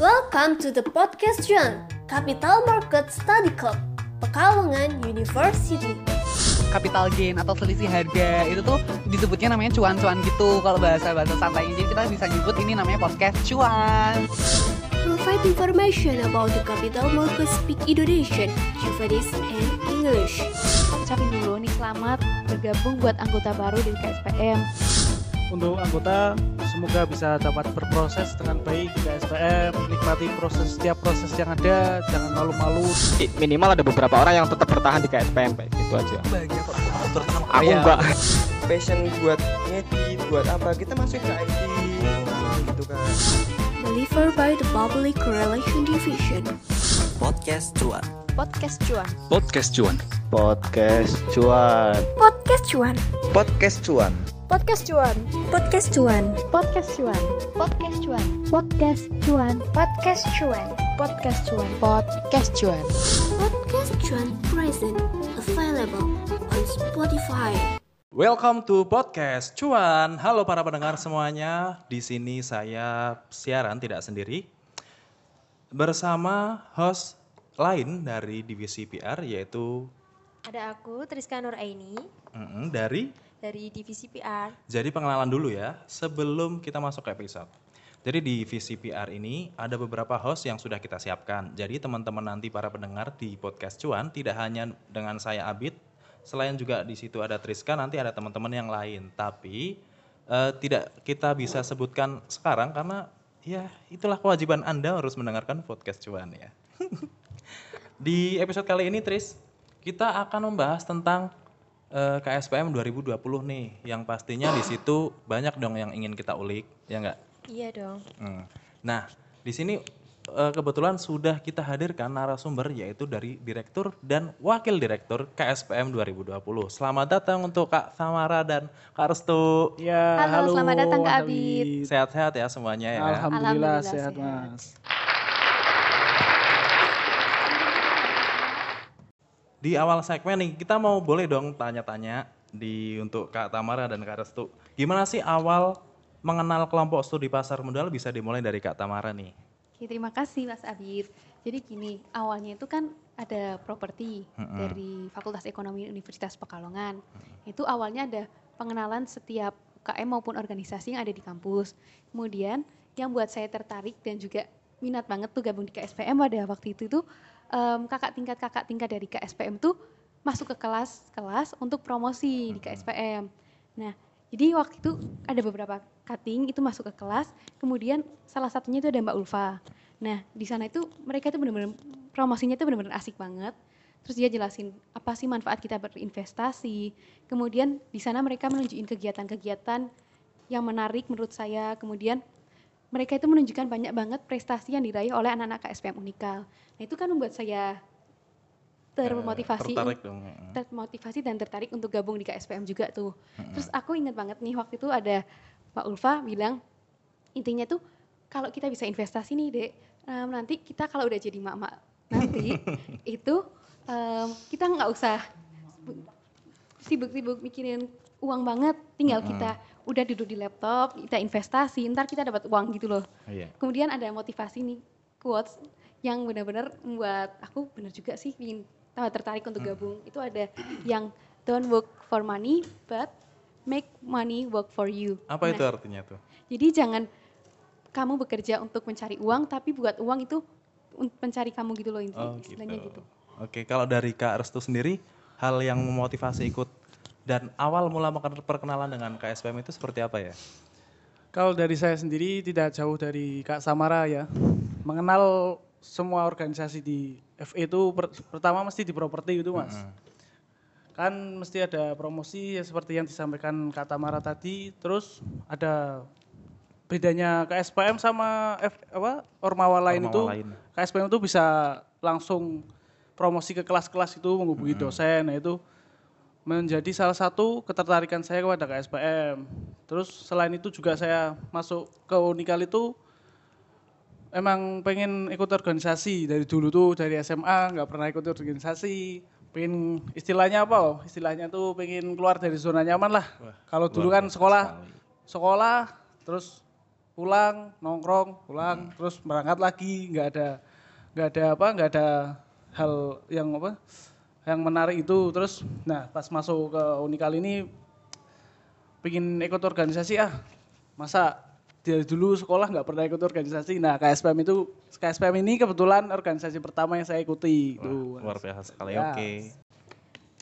Welcome to the podcast Juan, Capital Market Study Club, Pekalongan University. capital gain atau selisih harga itu tuh disebutnya namanya cuan-cuan gitu kalau bahasa bahasa santainya jadi kita bisa nyebut ini namanya podcast cuan Provide information about the capital market speak Indonesian, Javanese, and English. ucapin dulu nih selamat bergabung buat anggota baru di KSPM. Untuk anggota semoga bisa dapat berproses dengan baik di KSPM, nikmati proses setiap proses yang ada, jangan malu-malu. Minimal ada beberapa orang yang tetap bertahan di KSPM kayak gitu aja. banyak kok terutama Aku Iya. enggak. passion buat ngedit buat apa kita masuk ke IT gitu kan Delivered by the Public Relation Division. Podcast Cuan. Podcast Cuan. Podcast Cuan. podcast cuan Podcast Cuan. podcast cuan Podcast Cuan. Podcast Cuan. Podcast Cuan. Podcast Cuan. Podcast Cuan. Podcast Cuan. Podcast Cuan. Podcast Cuan. Podcast Cuan present available on Spotify. Welcome to podcast Cuan. Halo para pendengar semuanya. Di sini saya siaran tidak sendiri bersama host lain dari divisi PR yaitu Ada aku, Triska Nur Aini, mm, dari dari Divisi PR. jadi pengenalan dulu ya sebelum kita masuk ke episode. Jadi di divisi PR ini ada beberapa host yang sudah kita siapkan. Jadi teman-teman nanti para pendengar di podcast Cuan tidak hanya dengan saya Abid, selain juga di situ ada Triska, nanti ada teman-teman yang lain. Tapi eh, tidak kita bisa sebutkan sekarang karena ya itulah kewajiban Anda harus mendengarkan podcast Cuan ya. di episode kali ini Tris, kita akan membahas tentang eh, KSPM 2020 nih, yang pastinya di situ banyak dong yang ingin kita ulik, ya enggak? Iya dong. Hmm. Nah, di sini eh, kebetulan sudah kita hadirkan narasumber yaitu dari Direktur dan Wakil Direktur KSPM 2020. Selamat datang untuk Kak Samara dan Kak Restu. Ya, Halo, selamat datang, Kak Abid. Sehat-sehat ya semuanya ya. Alhamdulillah, Alhamdulillah sehat, sehat. Mas. Di awal segmen nih, kita mau boleh dong tanya-tanya di untuk Kak Tamara dan Kak Restu. Gimana sih awal mengenal kelompok studi pasar modal bisa dimulai dari Kak Tamara nih? Oke, terima kasih Mas Abir. Jadi gini, awalnya itu kan ada properti Mm-mm. dari Fakultas Ekonomi Universitas Pekalongan. Itu awalnya ada pengenalan setiap UKM maupun organisasi yang ada di kampus. Kemudian yang buat saya tertarik dan juga minat banget tuh gabung di KSPM pada waktu itu tuh em, kakak tingkat kakak tingkat dari KSPM tuh masuk ke kelas-kelas untuk promosi di KSPM. Nah, jadi waktu itu ada beberapa cutting itu masuk ke kelas, kemudian salah satunya itu ada Mbak Ulfa. Nah, di sana itu mereka itu benar-benar promosinya itu benar-benar asik banget. Terus dia jelasin apa sih manfaat kita berinvestasi. Kemudian di sana mereka menunjukin kegiatan-kegiatan yang menarik menurut saya. Kemudian mereka itu menunjukkan banyak banget prestasi yang diraih oleh anak-anak KSPM Unikal. Nah, itu kan membuat saya termotivasi Tertarik dong. termotivasi dan tertarik untuk gabung di KSPM juga tuh. Terus aku ingat banget nih waktu itu ada Pak Ulfa bilang intinya tuh kalau kita bisa investasi nih dek em, nanti kita kalau udah jadi mak-mak nanti itu em, kita nggak usah sibuk-sibuk mikirin uang banget tinggal kita udah duduk di laptop kita investasi ntar kita dapat uang gitu loh Iya. kemudian ada motivasi nih quotes yang benar-benar membuat aku benar juga sih ingin tambah tertarik untuk gabung itu ada yang don't work for money but make money work for you Apa Nah, itu artinya tuh? jadi jangan kamu bekerja untuk mencari uang tapi buat uang itu mencari kamu gitu loh intinya Oh istilahnya gitu. gitu Oke, kalau dari Kak Restu sendiri, hal yang memotivasi ikut dan awal mula melakukan perkenalan dengan KSPM itu seperti apa ya? Kalau dari saya sendiri tidak jauh dari Kak Samara ya. Mengenal semua organisasi di FE itu per- pertama mesti di properti itu mas. Kan mesti ada promosi ya seperti yang disampaikan Kak Tamara tadi. Terus ada bedanya KSPM sama F, apa ormawa lain Ormawa itu. lain. KSPM itu bisa langsung promosi ke kelas-kelas itu menghubungi dosen. Nah itu menjadi salah satu ketertarikan saya kepada KSPM. Terus selain itu juga saya masuk ke Unikal itu emang pengen ikut organisasi dari dulu tuh dari SMA nggak pernah ikut organisasi. Pengen istilahnya apa? oh? Istilahnya tuh pengen keluar dari zona nyaman lah. Kalau dulu kan sekolah sekolah terus pulang nongkrong pulang terus berangkat lagi nggak ada nggak ada apa nggak ada hal yang apa yang menarik itu terus nah pas masuk ke unikal ini pingin ikut organisasi ah masa dari dulu sekolah nggak pernah ikut organisasi nah KSPM itu KSPM ini kebetulan organisasi pertama yang saya ikuti itu Luar biasa sekali. Ya. Oke.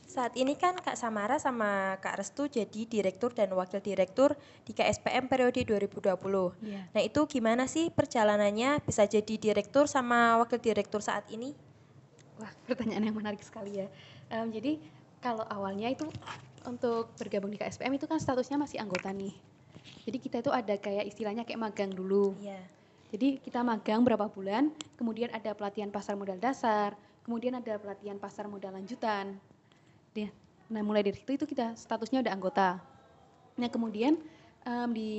Saat ini kan Kak Samara sama Kak Restu jadi direktur dan wakil direktur di KSPM periode 2020. Iya. Nah itu gimana sih perjalanannya bisa jadi direktur sama wakil direktur saat ini? Wah, pertanyaan yang menarik sekali ya. Em, jadi kalau awalnya itu untuk bergabung di KSPM itu kan statusnya masih anggota nih. Jadi kita itu ada kayak istilahnya kayak magang dulu. Iya. Jadi kita magang berapa bulan, kemudian ada pelatihan pasar modal dasar, kemudian ada pelatihan pasar modal lanjutan. Nah mulai dari situ itu kita statusnya udah anggota. Nah kemudian em, di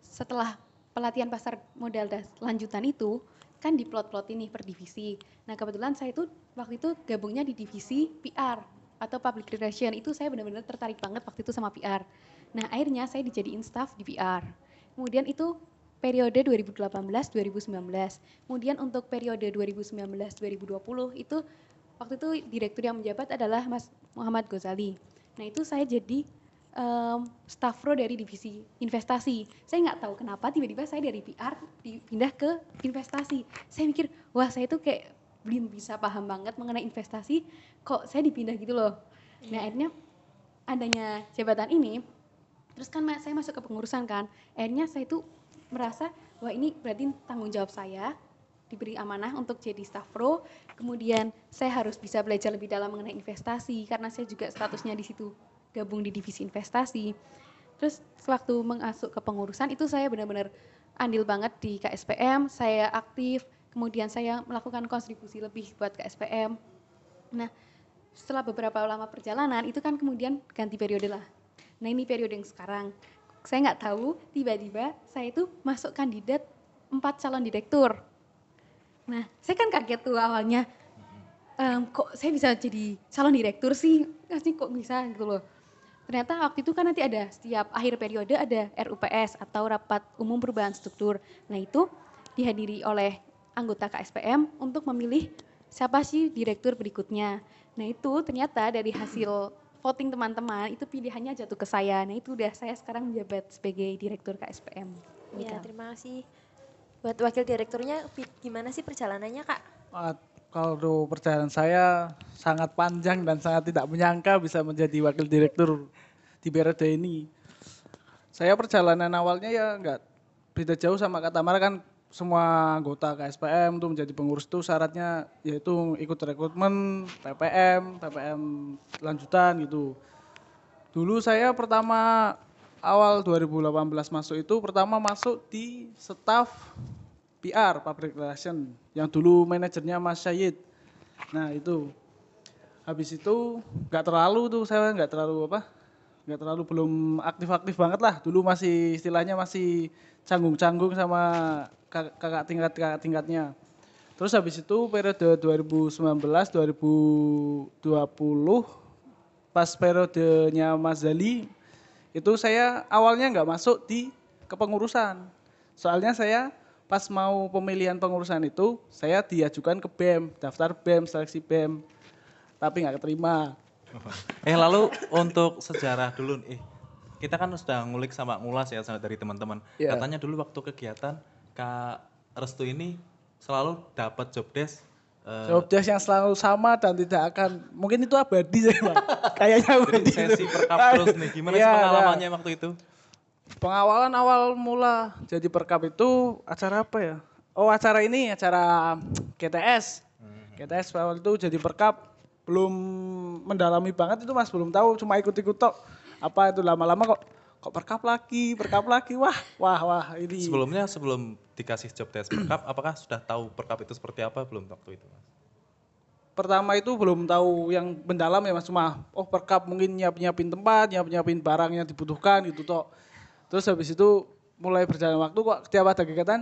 setelah pelatihan pasar modal das- lanjutan itu kan diplot-plot ini per divisi. Nah kebetulan saya itu waktu itu gabungnya di divisi PR atau public relation itu saya benar-benar tertarik banget waktu itu sama PR. Nah akhirnya saya dijadiin staff di PR. Kemudian itu periode 2018-2019. Kemudian untuk periode 2019-2020 itu waktu itu direktur yang menjabat adalah Mas Muhammad Ghazali. Nah itu saya jadi em, staff pro dari divisi investasi. Saya nggak tahu kenapa tiba-tiba saya dari PR dipindah ke investasi. Saya mikir, wah saya itu kayak belum bisa paham banget mengenai investasi, kok saya dipindah gitu loh. Nah akhirnya adanya jabatan ini, terus kan saya masuk ke pengurusan kan, akhirnya saya itu merasa wah ini berarti tanggung jawab saya diberi amanah untuk jadi staff pro. Kemudian saya harus bisa belajar lebih dalam mengenai investasi karena saya juga statusnya di situ gabung di divisi investasi. Terus sewaktu mengasuk ke pengurusan itu saya benar-benar andil banget di KSPM, saya aktif, kemudian saya melakukan kontribusi lebih buat KSPM. Nah, setelah beberapa lama perjalanan itu kan kemudian ganti periode lah. Nah ini periode yang sekarang. Saya nggak tahu tiba-tiba saya itu masuk kandidat empat calon direktur. Nah saya kan kaget tuh awalnya. Em, kok saya bisa jadi calon direktur sih? Kasih kok bisa gitu loh. Ternyata waktu itu kan nanti ada setiap akhir periode ada RUPS atau Rapat Umum Perubahan Struktur. Nah itu dihadiri oleh anggota KSPM untuk memilih siapa sih direktur berikutnya. Nah itu ternyata dari hasil voting teman-teman itu pilihannya jatuh ke saya. Nah itu udah saya sekarang menjabat sebagai direktur KSPM. Iya, Gitu. terima kasih. Buat wakil direkturnya gimana sih perjalanannya Kak? Kalau perjalanan saya sangat panjang dan sangat tidak menyangka bisa menjadi wakil direktur di periode ini. Saya perjalanan awalnya ya nggak beda jauh sama kata Mara kan semua anggota KSPM itu menjadi pengurus itu syaratnya yaitu ikut rekrutmen PPM, PPM lanjutan gitu. Dulu saya pertama awal 2018 masuk itu pertama masuk di staff PR Public Relation yang dulu manajernya Mas Syed. Nah itu. Habis itu nggak terlalu tuh saya nggak terlalu apa nggak terlalu belum aktif-aktif banget lah. Dulu masih istilahnya masih canggung-canggung sama kak- kakak tingkat kakak tingkatnya. Terus habis itu periode 2019 2020 pas periodenya Mas Zali itu saya awalnya nggak masuk di kepengurusan. Soalnya saya pas mau pemilihan pengurusan itu saya diajukan ke BEM daftar BEM seleksi BEM tapi nggak keterima Eh lalu untuk sejarah dulu eh kita kan sudah ngulik sama ngulas ya sama dari teman-teman. Iya. Katanya dulu waktu kegiatan Kak Restu ini selalu dapat job desk eh, Job desk yang selalu sama dan tidak akan mungkin itu abadi saya Bang. Kayaknya jadi abadi. sesi itu. perkap terus nih. Gimana sih Iya, pengalamannya iya. waktu itu? Pengawalan awal mula jadi perkap itu acara apa ya? Oh acara ini acara GTS. GTS awal itu jadi perkap belum mendalami banget itu mas belum tahu cuma ikut-ikut tok apa itu lama-lama kok kok perkap lagi perkap lagi wah wah wah ini Sebelumnya sebelum dikasih job desk perkap, apakah sudah tahu perkap itu seperti apa belum waktu itu? Mas? pertama itu belum tahu yang mendalam ya mas cuma oh perkap mungkin nyiap nyiapin tempat nyiap nyiapin barang yang dibutuhkan gitu toh terus habis itu mulai berjalan waktu kok setiap ada kegiatan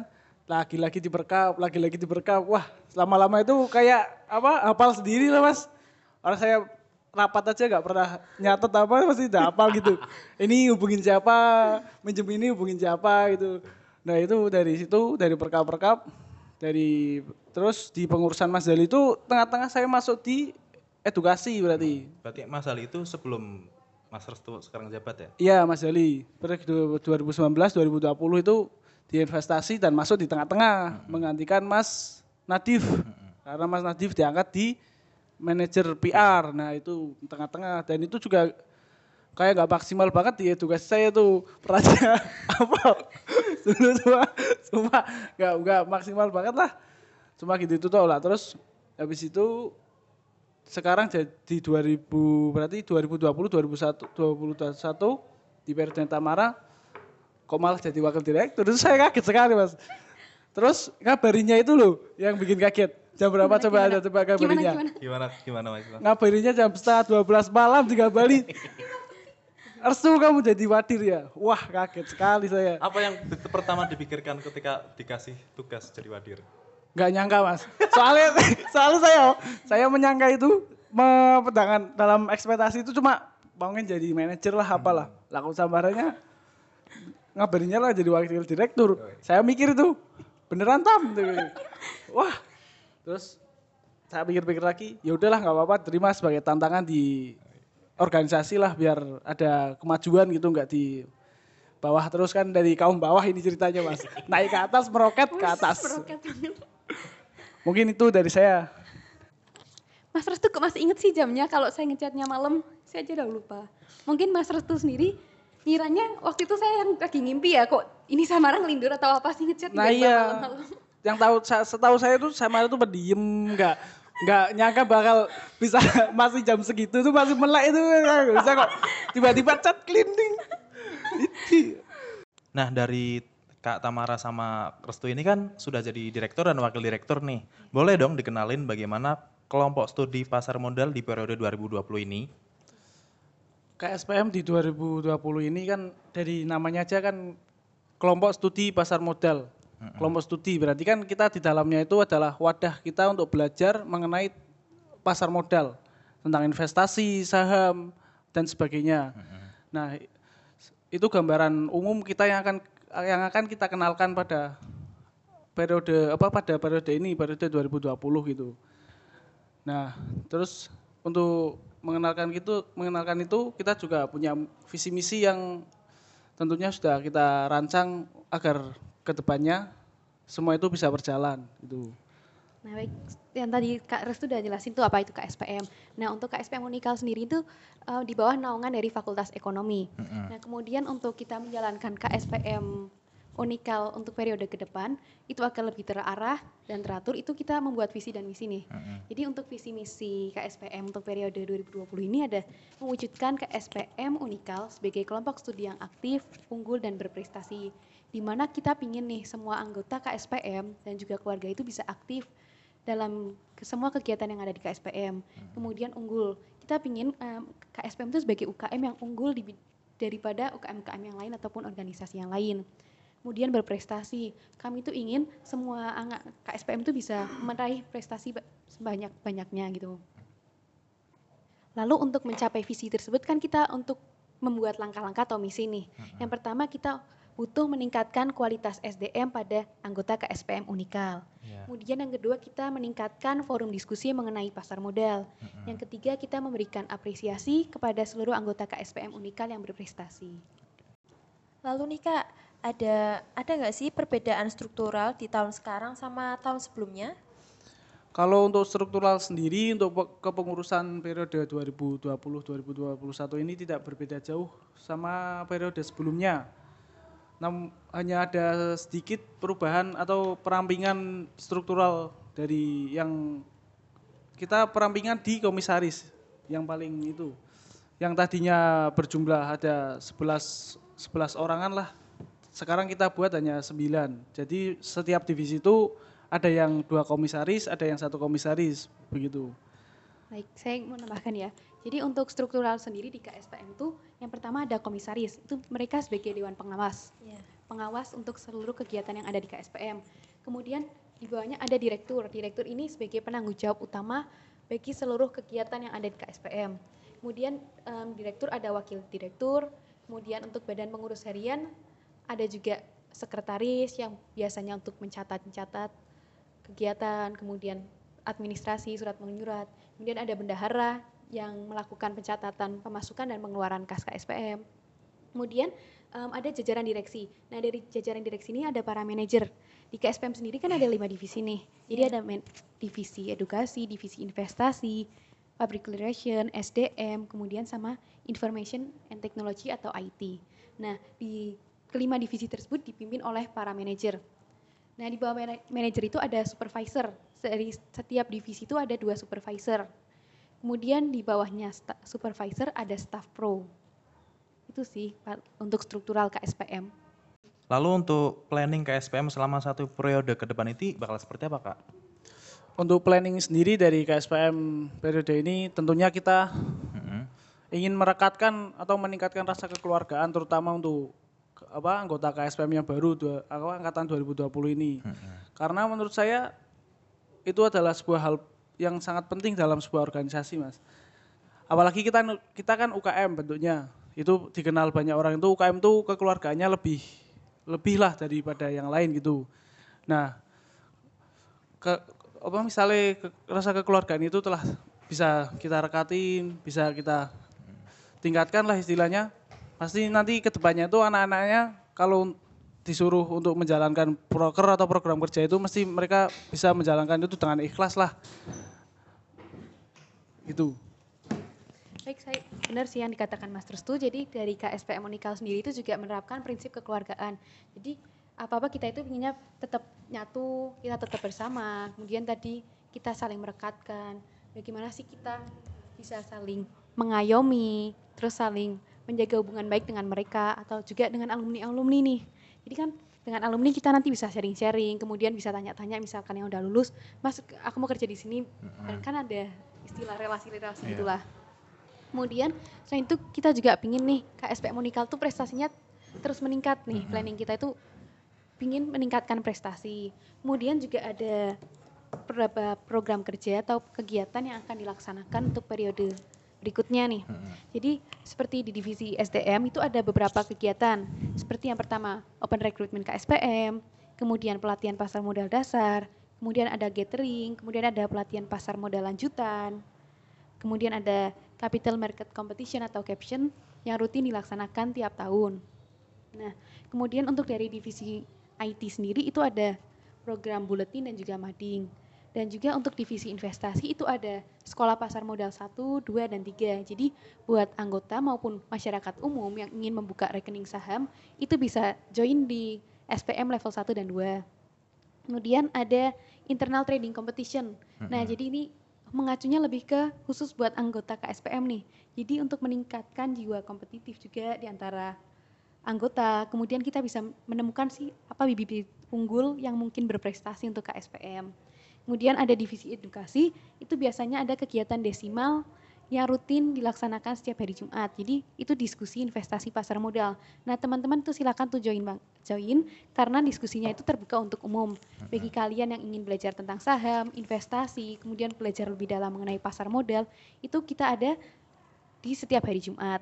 lagi-lagi diperkap lagi-lagi diperkap. Wah lama-lama itu kayak apa hafal sendiri lah mas. Orang saya rapat aja nggak pernah nyatet apa pasti udah hafal gitu. Ini hubungin siapa minjem ini hubungin siapa gitu. Nah itu dari situ dari perkap-perkap dari terus di pengurusan Mas Dali itu tengah-tengah saya masuk di edukasi berarti. Berarti Mas Ali itu sebelum Mas Restu sekarang jabat ya? Iya Mas Dali periode 2019 2020 itu di investasi dan masuk di tengah-tengah menggantikan Mas Nadif. Karena Mas Nadif diangkat di manajer PR. Nah itu tengah-tengah. Dan itu juga kayak nggak maksimal banget di edukasi saya tuh peraja apa? Dulu cuma cuma nggak nggak maksimal banget lah. Cuma gitu itu tuh lah. Terus habis itu sekarang jadi 2000 berarti 2020 2021 2021 di periode Tamara kok malah jadi wakil direktur itu saya kaget sekali mas terus ngabarinya itu loh yang bikin kaget jam berapa Gimana, coba gimana? ada coba ngabarinya Gimana, gimana? Gimana Mas? ngabarinya jam setengah 12 malam di Bali Restu kamu jadi wadir ya? Wah kaget sekali saya. Apa yang pertama dipikirkan ketika dikasih tugas jadi wadir? Nggak nyangka mas. Soalnya, soalnya saya, saya menyangka itu mempedangan dalam ekspektasi itu cuma pengen jadi manajer lah apalah. Laku sambarannya ngabarinya lah jadi wakil direktur. Saya mikir itu beneran tam. Wah, terus saya pikir-pikir lagi, ya udahlah nggak apa-apa, terima sebagai tantangan di organisasi lah biar ada kemajuan gitu nggak di bawah terus kan dari kaum bawah ini ceritanya mas naik ke atas meroket ke atas Meroket. Mungkin itu dari saya Mas Restu kok masih inget sih jamnya kalau saya ngechatnya malam? Saya aja udah lupa. Mungkin Mas Restu sendiri ngiranya waktu itu saya yang lagi ngimpi ya kok ini Samara ngelindur atau apa sih ngechat nah iya malam-malam. yang tahu setahu saya tuh sama itu pendiem nggak nggak nyangka bakal bisa masih jam segitu tuh masih melek itu bisa kok tiba-tiba chat cleaning Nah dari Kak Tamara sama Restu ini kan sudah jadi direktur dan wakil direktur nih. Boleh dong dikenalin bagaimana kelompok studi pasar modal di periode 2020 ini? KSPM di 2020 ini kan dari namanya aja kan kelompok studi pasar modal. Kelompok studi berarti kan kita di dalamnya itu adalah wadah kita untuk belajar mengenai pasar modal tentang investasi, saham dan sebagainya. Nah, itu gambaran umum kita yang akan yang akan kita kenalkan pada periode apa pada periode ini periode 2020 gitu. Nah, terus untuk mengenalkan itu mengenalkan itu kita juga punya visi misi yang tentunya sudah kita rancang agar ke depannya semua itu bisa berjalan gitu. Nah baik, yang tadi Kak Restu udah jelasin tuh apa itu KSPM. Nah untuk KSPM Unikal sendiri itu eh, di bawah naungan dari Fakultas Ekonomi. Nah kemudian untuk kita menjalankan KSPM Unikal untuk periode ke depan itu akan lebih terarah dan teratur. Itu kita membuat visi dan misi nih. Jadi untuk visi misi KSPM untuk periode 2020 ini ada mewujudkan KSPM Unikal sebagai kelompok studi yang aktif, unggul dan berprestasi. Di mana kita pingin nih semua anggota KSPM dan juga keluarga itu bisa aktif dalam semua kegiatan yang ada di KSPM. Kemudian unggul. Kita pingin em, KSPM itu sebagai UKM yang unggul di, daripada UKM-UKM yang lain ataupun organisasi yang lain. Kemudian berprestasi. Kami itu ingin semua angga- KSPM itu bisa meraih prestasi ba- sebanyak-banyaknya gitu. Lalu untuk mencapai visi tersebut kan kita untuk membuat langkah-langkah atau misi nih. Yang pertama kita butuh meningkatkan kualitas SDM pada anggota KSPM Unikal. Kemudian yang kedua kita meningkatkan forum diskusi mengenai pasar modal. Yang ketiga kita memberikan apresiasi kepada seluruh anggota KSPM Unikal yang berprestasi. Lalu nih Kak, ada ada nggak sih perbedaan struktural di tahun sekarang sama tahun sebelumnya? Kalau untuk struktural sendiri untuk pe- kepengurusan periode 2020-2021 ini tidak berbeda jauh sama periode sebelumnya. Nam, hanya ada sedikit perubahan atau perampingan struktural dari yang kita perampingan di komisaris yang paling itu. Yang tadinya berjumlah ada 11 11 orangan lah. Sekarang kita buat hanya 9. Jadi setiap divisi itu ada yang dua komisaris, ada yang satu komisaris, begitu. Baik, saya mau nambahkan ya. Jadi untuk struktural sendiri di KSPM itu yang pertama ada komisaris, itu mereka sebagai dewan pengawas. Iya. Pengawas untuk seluruh kegiatan yang ada di KSPM. Kemudian di bawahnya ada direktur. Direktur ini sebagai penanggung jawab utama bagi seluruh kegiatan yang ada di KSPM. Kemudian em, direktur ada wakil direktur, kemudian untuk badan pengurus harian ada juga sekretaris yang biasanya untuk mencatat-mencatat kegiatan, kemudian administrasi, surat menyurat. Kemudian ada bendahara yang melakukan pencatatan pemasukan dan pengeluaran kas KSPM. Kemudian em, ada jajaran direksi. Nah dari jajaran direksi ini ada para manajer. Di KSPM sendiri kan ada lima divisi nih. Jadi ada men- divisi edukasi, divisi investasi, public relation, SDM, kemudian sama information and technology atau IT. Nah di kelima divisi tersebut dipimpin oleh para manajer. Nah, di bawah mana- manajer itu ada supervisor. Dari setiap divisi itu ada dua supervisor. Kemudian di bawahnya supervisor ada staff pro. Itu sih untuk struktural KSPM. Lalu untuk planning KSPM selama satu periode ke depan itu bakal seperti apa kak? Untuk planning sendiri dari KSPM periode ini tentunya kita Mm-mm. ingin merekatkan atau meningkatkan rasa kekeluargaan terutama untuk ke- apa anggota KSPM yang baru dua, angkatan 2020 ini. Karena menurut saya itu adalah sebuah hal yang sangat penting dalam sebuah organisasi, Mas. Apalagi kita kita kan UKM bentuknya. Itu dikenal banyak orang itu UKM itu kekeluargaannya lebih lebih lah daripada yang lain gitu. Nah, ke apa misalnya ke- rasa kekeluargaan itu telah bisa kita rekatin, bisa kita tingkatkan lah istilahnya. Pasti nanti ke depannya itu anak-anaknya kalau disuruh untuk menjalankan proker atau program kerja itu mesti mereka bisa menjalankan itu dengan ikhlas lah. Gitu. Baik, saya benar sih yang dikatakan Mas Trustu. Jadi dari KSPM Unikal sendiri itu juga menerapkan prinsip kekeluargaan. Jadi apa-apa kita itu inginnya tetap nyatu, kita tetap bersama. Kemudian tadi kita saling merekatkan. Bagaimana sih kita bisa saling mengayomi, terus saling menjaga hubungan baik dengan mereka atau juga dengan alumni-alumni nih. Jadi kan dengan alumni kita nanti bisa sharing-sharing, kemudian bisa tanya-tanya misalkan yang udah lulus, Mas aku mau kerja di sini, dan kan ada istilah relasi-relasi Iya. gitulah. Kemudian selain itu kita juga pingin nih KSPM Unikal tuh prestasinya terus meningkat nih. Planning kita itu pingin meningkatkan prestasi. Kemudian juga ada beberapa program kerja atau kegiatan yang akan dilaksanakan untuk periode berikutnya nih. Jadi seperti di divisi SDM itu ada beberapa kegiatan. Seperti yang pertama Open Recruitment KSPM, kemudian pelatihan pasar modal dasar, kemudian ada gathering, kemudian ada pelatihan pasar modal lanjutan, kemudian ada Capital Market Competition atau caption yang rutin dilaksanakan tiap tahun. Nah, kemudian untuk dari divisi IT sendiri itu ada program buletin dan juga mading. Dan juga untuk divisi investasi itu ada sekolah pasar modal 1, 2, dan 3. Jadi buat anggota maupun masyarakat umum yang ingin membuka rekening saham itu bisa join di SPM level 1 dan 2. Kemudian ada internal trading competition. Nah, jadi ini mengacunya lebih ke khusus buat anggota KSPM nih. Jadi untuk meningkatkan jiwa kompetitif juga di antara anggota, kemudian kita bisa menemukan sih apa bibit-bibit unggul yang mungkin berprestasi untuk KSPM. Kemudian ada divisi edukasi, itu biasanya ada kegiatan desimal yang rutin dilaksanakan setiap hari Jumat. Jadi itu diskusi investasi pasar modal. Nah teman-teman tuh silakan tuh join bang, join karena diskusinya itu terbuka untuk umum. Bagi kalian yang ingin belajar tentang saham, investasi, kemudian belajar lebih dalam mengenai pasar modal, itu kita ada di setiap hari Jumat.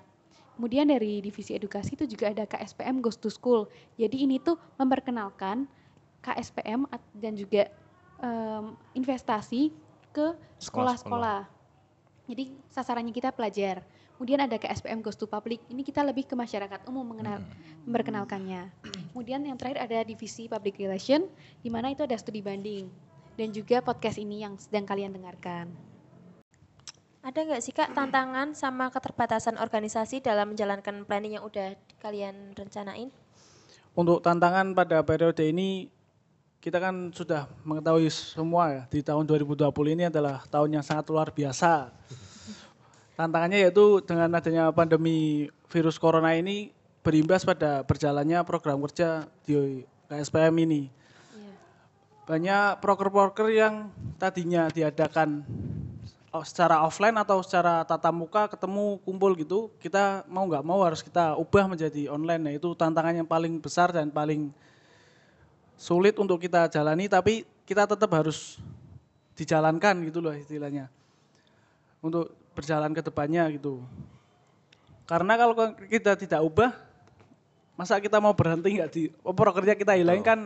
Kemudian dari divisi edukasi itu juga ada KSPM Goes to School. Jadi ini tuh memperkenalkan KSPM dan juga em, investasi ke sekolah-sekolah. Jadi sasarannya kita pelajar. Kemudian ada KSPM Goes to Public. Ini kita lebih ke masyarakat umum mengenal, memperkenalkannya. Kemudian yang terakhir ada divisi Public Relation, di mana itu ada studi banding dan juga podcast ini yang sedang kalian dengarkan. Ada nggak sih kak tantangan sama keterbatasan organisasi dalam menjalankan planning yang udah kalian rencanain? Untuk tantangan pada periode ini kita kan sudah mengetahui semua ya di tahun 2020 ini adalah tahun yang sangat luar biasa. Tantangannya yaitu dengan adanya pandemi virus corona ini berimbas pada berjalannya program kerja di KSPM ini. Banyak proker-proker yang tadinya diadakan o- secara offline atau secara tatap muka ketemu kumpul gitu, kita mau nggak mau harus kita ubah menjadi online. Nah itu tantangan yang paling besar dan paling sulit untuk kita jalani, tapi kita tetap harus dijalankan gitu loh istilahnya. Untuk berjalan ke depannya gitu. Karena kalau kita tidak ubah, masa kita mau berhenti nggak di oh, prokernya kita hilangin kan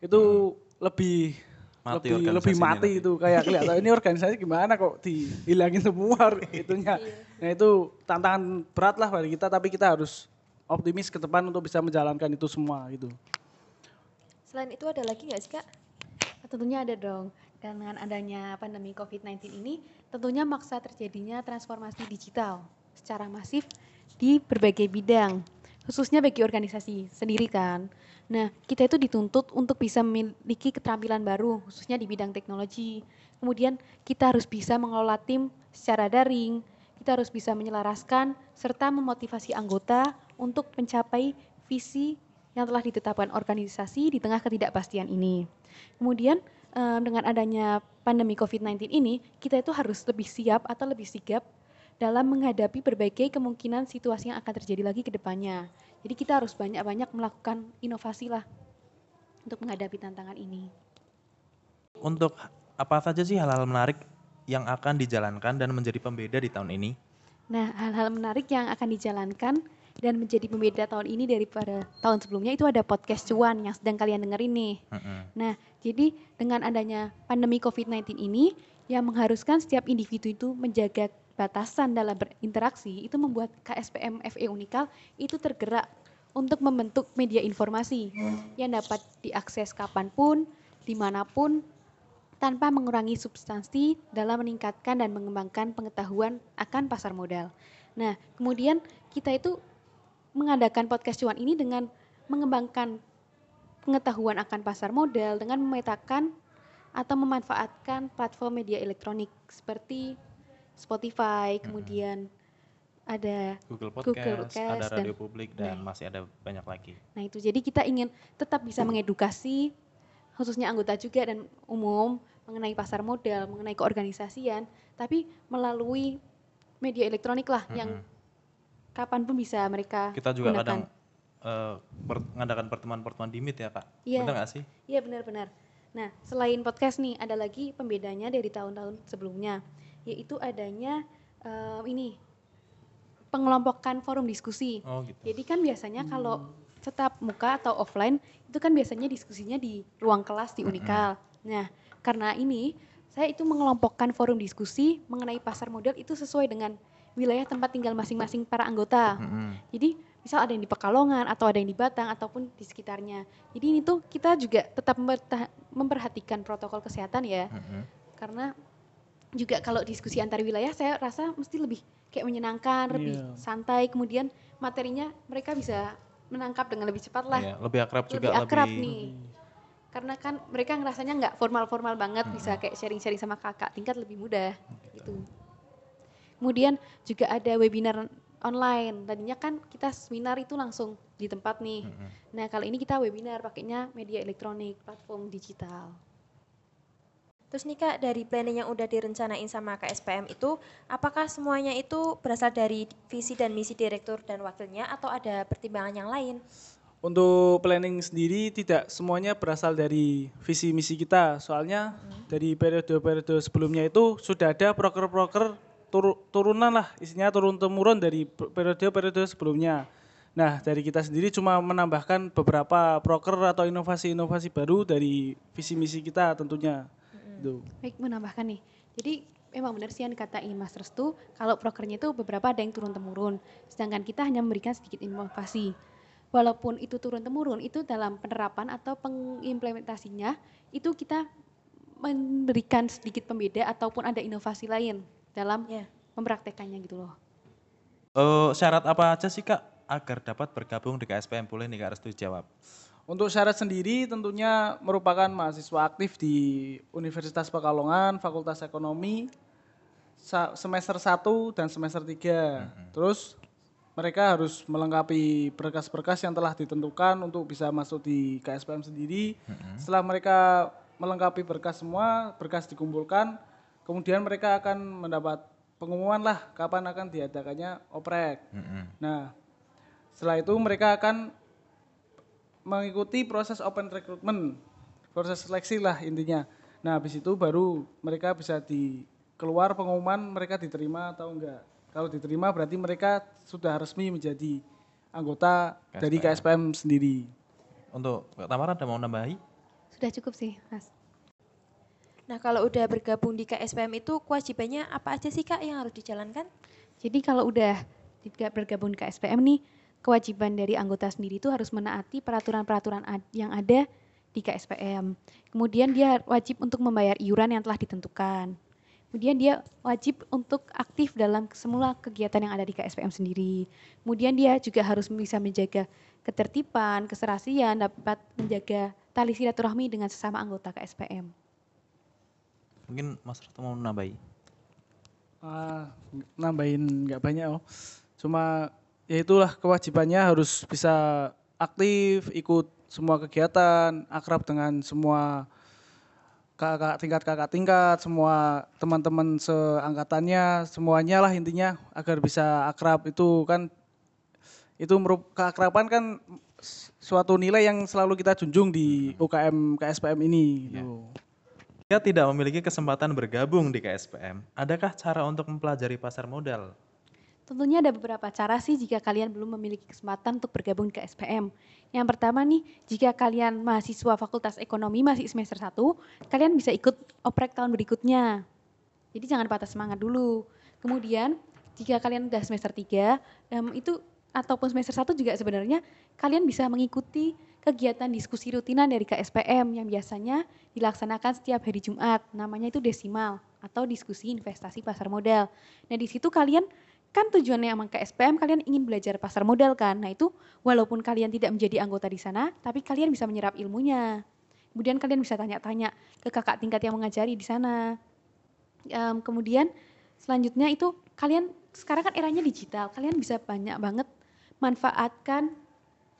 itu lebih Mati lebih lebih mati nanti. itu kayak kelihatan ini organisasi gimana kok dihilangin semua itunya. Nah itu tantangan berat lah bagi kita tapi kita harus optimis ke depan untuk bisa menjalankan itu semua gitu. Selain itu ada lagi nggak sih kak? Tentunya ada dong. Dengan adanya pandemi COVID-19 ini, tentunya maksa terjadinya transformasi digital secara masif di berbagai bidang, khususnya bagi organisasi sendiri kan. Nah, kita itu dituntut untuk bisa memiliki keterampilan baru, khususnya di bidang teknologi. Kemudian kita harus bisa mengelola tim secara daring, kita harus bisa menyelaraskan serta memotivasi anggota untuk mencapai visi yang telah ditetapkan organisasi di tengah ketidakpastian ini. Kemudian eh, dengan adanya pandemi COVID-19 ini, kita itu harus lebih siap atau lebih sigap dalam menghadapi berbagai kemungkinan situasi yang akan terjadi lagi ke depannya. Jadi kita harus banyak-banyak melakukan inovasi lah untuk menghadapi tantangan ini. Untuk apa saja sih hal-hal menarik yang akan dijalankan dan menjadi pembeda di tahun ini? Nah, hal-hal menarik yang akan dijalankan dan menjadi pembeda tahun ini daripada tahun sebelumnya itu ada podcast cuan yang sedang kalian dengar ini. Mm-mm. Nah, jadi dengan adanya pandemi COVID-19 ini yang mengharuskan setiap individu itu menjaga batasan dalam berinteraksi, itu membuat KSPM FE Unikal itu tergerak untuk membentuk media informasi yang dapat diakses kapan pun, di mana pun, tanpa mengurangi substansi dalam meningkatkan dan mengembangkan pengetahuan akan pasar modal. Nah, kemudian kita itu mengadakan podcast cuan ini dengan mengembangkan pengetahuan akan pasar modal dengan memetakan atau memanfaatkan platform media elektronik seperti Spotify, kemudian ada Google Google Podcast, ada Podcast, dan- Radio Publik dan Nah. masih ada banyak lagi. Nah itu jadi kita ingin tetap bisa mengedukasi khususnya anggota juga dan umum mengenai pasar modal, mengenai keorganisasian, tapi melalui media elektronik lah yang Mm-mm. Kapan pun bisa mereka Kita juga gunakan. kadang eh, ber- mengadakan pertemuan-pertemuan di Meet ya kak. Iya. Benar nggak sih? Iya benar-benar. Nah selain podcast nih ada lagi pembedanya dari tahun-tahun sebelumnya, yaitu adanya eh, ini pengelompokan forum diskusi. Oh gitu. Jadi kan biasanya kalau tetap muka atau offline itu kan biasanya diskusinya di ruang kelas di Unikal. Nah, karena ini saya itu mengelompokkan forum diskusi mengenai pasar modal itu sesuai dengan wilayah tempat tinggal masing-masing para anggota. Mm-mm. Jadi misal ada yang di Pekalongan atau ada yang di Batang ataupun di sekitarnya. Jadi ini tuh kita juga tetap memperhatikan protokol kesehatan ya. Mm-mm. Karena juga kalau diskusi antar wilayah saya rasa mesti lebih kayak menyenangkan, lebih Iya. santai. Kemudian materinya mereka bisa menangkap dengan lebih cepat lah. Iya, lebih akrab juga lebih akrab lebih nih. Karena kan mereka ngerasanya nggak formal-formal banget, Hmm. bisa kayak sharing-sharing sama kakak tingkat lebih mudah gitu. Kemudian juga ada webinar online. Tadinya kan kita seminar itu langsung di tempat nih. Mm-mm. Nah, kali ini kita webinar pakainya media elektronik, platform digital. Terus nih kak dari planning yang udah direncanain sama KSPM itu, apakah semuanya itu berasal dari visi dan misi direktur dan wakilnya atau ada pertimbangan yang lain? Untuk planning sendiri tidak semuanya berasal dari visi misi kita. Soalnya dari periode-periode sebelumnya itu sudah ada proker-proker turu- turunan lah, isinya turun temurun dari per- periode-periode sebelumnya. Nah, dari kita sendiri cuma menambahkan beberapa proker atau inovasi-inovasi baru dari visi misi kita tentunya. Gitu. Baik, menambahkan nih. Jadi memang benar sih yang dikatain Mas Restu, kalau prokernya itu beberapa ada yang turun-temurun, sedangkan kita hanya memberikan sedikit inovasi. Walaupun itu turun-temurun, itu dalam penerapan atau pengimplementasinya, itu kita memberikan sedikit pembeda ataupun ada inovasi lain dalam Ya. mempraktekannya gitu loh. Eh, syarat apa aja sih kak agar dapat bergabung di KSPM? Boleh nih kak Restu jawab. Untuk syarat sendiri tentunya merupakan mahasiswa aktif di Universitas Pekalongan, Fakultas Ekonomi, semester 1 dan semester 3. Terus mereka harus melengkapi berkas-berkas yang telah ditentukan untuk bisa masuk di KSPM sendiri. Setelah mereka melengkapi berkas semua, berkas dikumpulkan, kemudian mereka akan mendapat pengumuman lah kapan akan diadakannya oprek. Mm-mm. Nah, setelah itu mereka akan mengikuti proses open recruitment, proses seleksi lah intinya. Nah, habis itu baru mereka bisa di keluar pengumuman mereka diterima atau enggak. Kalau diterima berarti mereka sudah resmi menjadi anggota dari KSPM sendiri. Untuk Kak Tamara ada mau nambahi? Sudah cukup sih, Mas. Nah, kalau udah bergabung di KSPM itu kewajibannya apa aja sih Kak yang harus dijalankan? Jadi kalau udah tidak bergabung ke SPM nih, kewajiban dari anggota sendiri itu harus menaati peraturan-peraturan yang ada di KSPM. Kemudian dia wajib untuk membayar iuran yang telah ditentukan. Kemudian dia wajib untuk aktif dalam semua kegiatan yang ada di KSPM sendiri. Kemudian dia juga harus bisa menjaga ketertiban, keserasian, dapat menjaga tali silaturahmi dengan sesama anggota KSPM. Mungkin Mas Reto mau nambahi? Ah, nambahin nggak banyak oh. Cuma ya itulah kewajibannya harus bisa aktif, ikut semua kegiatan, akrab dengan semua kakak tingkat kakak tingkat, semua teman-teman seangkatannya, semuanya lah intinya agar bisa akrab itu kan itu merup- keakraban kan suatu nilai yang selalu kita junjung di UKM KSPM ini. gitu. Jika tidak memiliki kesempatan bergabung di KSPM, adakah cara untuk mempelajari pasar modal? Tentunya ada beberapa cara sih jika kalian belum memiliki kesempatan untuk bergabung ke SPM. Yang pertama nih, jika kalian mahasiswa Fakultas Ekonomi masih semester 1, kalian bisa ikut oprek tahun berikutnya. Jadi jangan patah semangat dulu. Kemudian, jika kalian udah semester 3, em, itu ataupun semester 1 juga sebenarnya kalian bisa mengikuti kegiatan diskusi rutinan dari KSPM yang biasanya dilaksanakan setiap hari Jumat. Namanya itu desimal atau diskusi investasi pasar modal. Nah, di situ kalian kan tujuannya emang KSPM kalian ingin belajar pasar modal kan. Nah, itu walaupun kalian tidak menjadi anggota di sana, tapi kalian bisa menyerap ilmunya. Kemudian kalian bisa tanya-tanya ke kakak tingkat yang mengajari di sana. Em, kemudian selanjutnya itu kalian sekarang kan eranya digital, kalian bisa banyak banget manfaatkan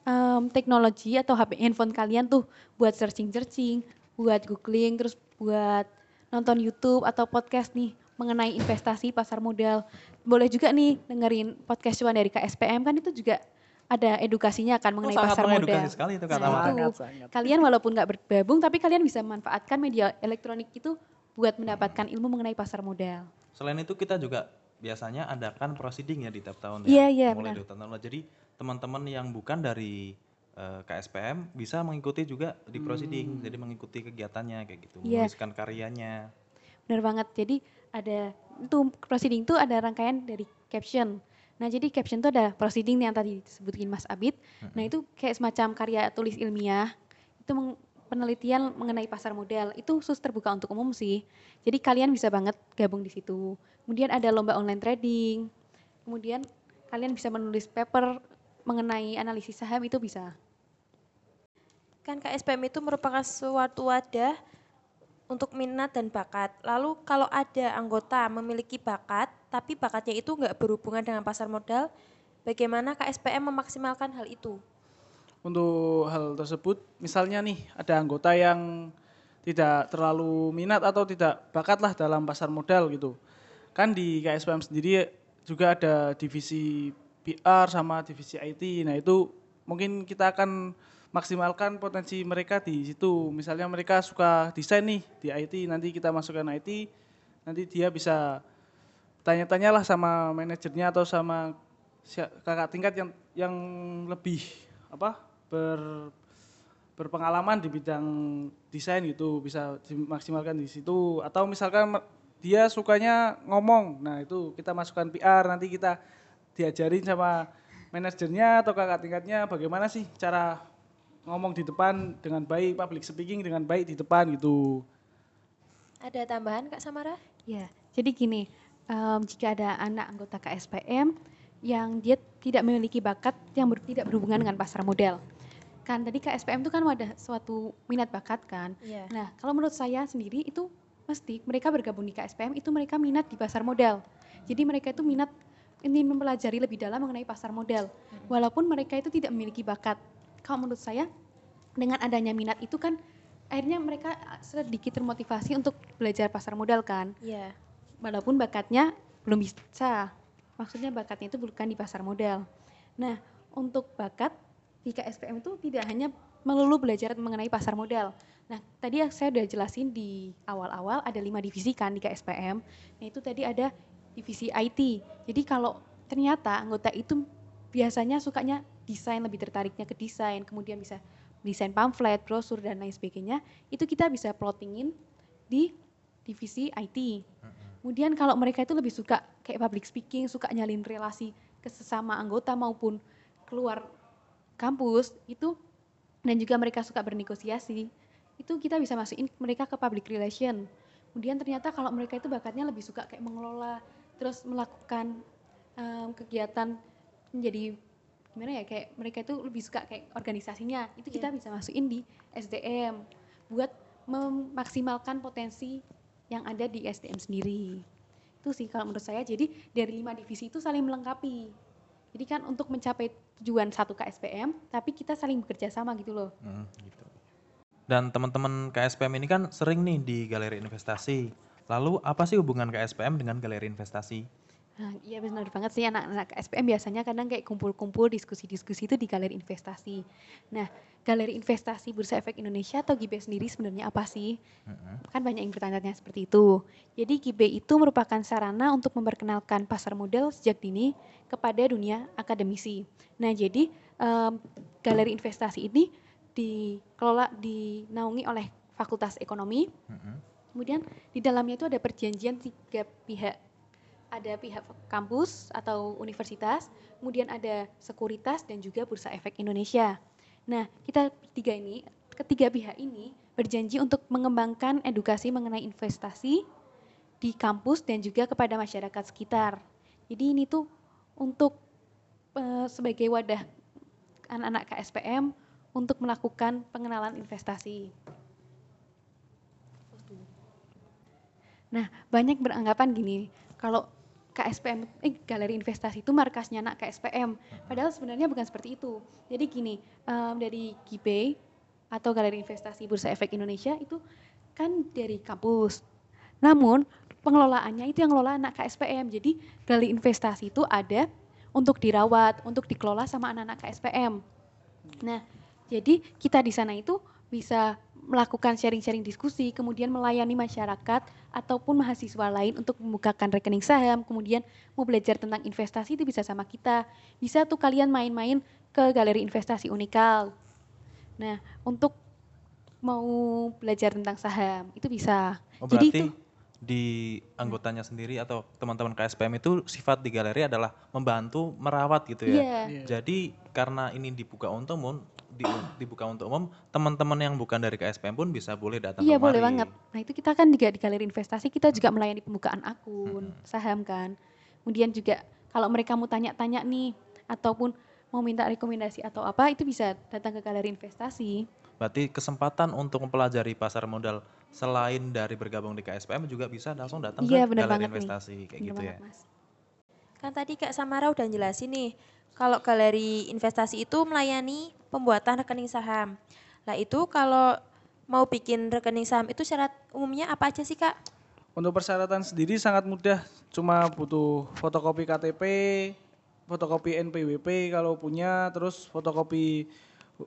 em, teknologi atau HP handphone kalian tuh buat searching-searching, buat googling, terus buat nonton YouTube atau podcast nih mengenai investasi pasar modal. Boleh juga nih dengerin podcast cuan dari KSPM kan itu juga ada edukasinya kan mengenai Oh, pasar modal. sekali itu Kak Nah, itu. Sangat, sangat. Kalian walaupun nggak bergabung tapi kalian bisa manfaatkan media elektronik itu buat mendapatkan ilmu mengenai pasar modal. Selain itu kita juga biasanya adakan proceeding ya di tiap tahun Iya, ya. iya, mulai benar. dari tahun lalu. Jadi teman-teman yang bukan dari eh, KSPM bisa mengikuti juga di proceeding. Jadi mengikuti kegiatannya kayak gitu, Iya. menuliskan karyanya. Benar banget. Jadi ada itu proceeding itu ada rangkaian dari caption. Nah, jadi caption itu ada proceeding yang tadi disebutin Mas Abid. Nah, itu kayak semacam karya tulis ilmiah. Itu meng- penelitian mengenai pasar modal. Itu khusus terbuka untuk umum sih. Jadi kalian bisa banget gabung di situ. Kemudian ada lomba online trading. Kemudian kalian bisa menulis paper mengenai analisis saham itu bisa. Kan KSPM itu merupakan suatu wadah untuk minat dan bakat. Lalu kalau ada anggota memiliki bakat, tapi bakatnya itu nggak berhubungan dengan pasar modal, bagaimana KSPM memaksimalkan hal itu? untuk hal tersebut misalnya nih ada anggota yang tidak terlalu minat atau tidak bakat lah dalam pasar modal gitu kan di KSPM sendiri juga ada divisi PR sama divisi IT nah itu mungkin kita akan maksimalkan potensi mereka di situ. Misalnya mereka suka desain nih di IT nanti kita masukkan IT nanti dia bisa tanya-tanyalah sama manajernya atau sama kakak tingkat yang yang lebih apa ber berpengalaman di bidang desain gitu bisa dimaksimalkan di situ. Atau misalkan dia sukanya ngomong nah itu kita masukkan PR nanti kita diajarin sama manajernya atau kakak tingkatnya bagaimana sih cara ngomong di depan dengan baik public speaking dengan baik di depan gitu Ada tambahan Kak Samara? Ya, jadi gini, em, jika ada anak anggota KSPM yang dia tidak memiliki bakat yang ber- tidak berhubungan dengan pasar modal. Kan tadi KSPM itu kan ada suatu minat bakat kan. Iya. Nah, kalau menurut saya sendiri itu mesti mereka bergabung di KSPM itu mereka minat di pasar modal. Jadi mereka itu minat ingin mempelajari lebih dalam mengenai pasar modal. Walaupun mereka itu tidak memiliki bakat. Kalau menurut saya dengan adanya minat itu kan akhirnya mereka sedikit termotivasi untuk belajar pasar modal kan Iya. walaupun bakatnya belum bisa. Maksudnya bakatnya itu bukan di pasar modal. Nah, untuk bakat di KSPM itu tidak hanya melulu belajar mengenai pasar modal. Nah, tadi saya udah jelasin di awal-awal ada lima divisi kan di KSPM. Nah, itu tadi ada divisi IT. Jadi kalau ternyata anggota itu biasanya sukanya desain lebih tertariknya ke desain, kemudian bisa desain pamflet, brosur dan lain sebagainya, itu kita bisa plottingin di divisi IT. Kemudian kalau mereka itu lebih suka kayak public speaking, suka nyalin relasi ke sesama anggota maupun keluar kampus itu dan juga mereka suka bernegosiasi, itu kita bisa masukin mereka ke public relation. Kemudian ternyata kalau mereka itu bakatnya lebih suka kayak mengelola, terus melakukan em, kegiatan menjadi gimana ya kayak mereka itu lebih suka kayak organisasinya, itu kita bisa masukin di SDM buat memaksimalkan potensi yang ada di SDM sendiri. Itu sih kalau menurut saya. Jadi dari lima divisi itu saling melengkapi. Jadi kan untuk mencapai tujuan satu KSPM, tapi kita saling bekerja sama gitu loh. Hmm, gitu. Dan teman-teman KSPM ini kan sering nih di galeri investasi. Lalu apa sih hubungan KSPM dengan galeri investasi? Nah, iya benar banget sih anak-anak SPM biasanya kadang kayak kumpul-kumpul diskusi-diskusi itu di galeri investasi. Nah, galeri investasi Bursa Efek Indonesia atau GIB sendiri sebenarnya apa sih? Kan banyak yang bertanya seperti itu. Jadi GIB itu merupakan sarana untuk memperkenalkan pasar modal sejak dini kepada dunia akademisi. Nah, jadi em, galeri investasi ini dikelola dinaungi oleh Fakultas Ekonomi. Kemudian di dalamnya itu ada perjanjian tiga pihak ada pihak kampus atau universitas, kemudian ada sekuritas dan juga Bursa Efek Indonesia. Nah, kita bertiga ini, ketiga pihak ini berjanji untuk mengembangkan edukasi mengenai investasi di kampus dan juga kepada masyarakat sekitar. Jadi ini tuh untuk eh, sebagai wadah anak-anak KSPM untuk melakukan pengenalan investasi. Nah, banyak beranggapan gini, kalau KSPM, eh, galeri investasi itu markasnya anak KSPM. Padahal sebenarnya bukan seperti itu. Jadi gini, em, dari GIPE atau Galeri Investasi Bursa Efek Indonesia itu kan dari kampus. Namun pengelolaannya itu yang ngelola anak KSPM. Jadi galeri investasi itu ada untuk dirawat, untuk dikelola sama anak-anak KSPM. Nah, jadi kita di sana itu bisa melakukan sharing-sharing diskusi, kemudian melayani masyarakat ataupun mahasiswa lain untuk membukakan rekening saham, kemudian mau belajar tentang investasi itu bisa sama kita. Bisa tuh kalian main-main ke galeri investasi Unikal. Nah, untuk mau belajar tentang saham itu bisa. Oh, Jadi berarti itu di anggotanya sendiri atau teman-teman KSPM itu sifat di galeri adalah membantu merawat gitu ya. Iya. Iya. Jadi karena ini dibuka untuk umum, di- dibuka untuk umum, teman-teman yang bukan dari KSPM pun bisa boleh datang Iya kemari. boleh banget. Nah itu kita kan juga di galeri investasi kita juga melayani pembukaan akun saham kan. Kemudian juga kalau mereka mau tanya-tanya nih ataupun mau minta rekomendasi atau apa itu bisa datang ke galeri investasi. Berarti kesempatan untuk mempelajari pasar modal selain dari bergabung di KSPM juga bisa langsung datang Iya ke galeri banget nih. investasi kayak gitu ya. banget, Mas. Kan tadi Kak Samara udah jelasin nih, kalau galeri investasi itu melayani pembuatan rekening saham. Nah itu kalau mau bikin rekening saham itu syarat umumnya apa aja sih Kak? Untuk persyaratan sendiri sangat mudah, cuma butuh fotokopi KTP, fotokopi NPWP kalau punya, terus fotokopi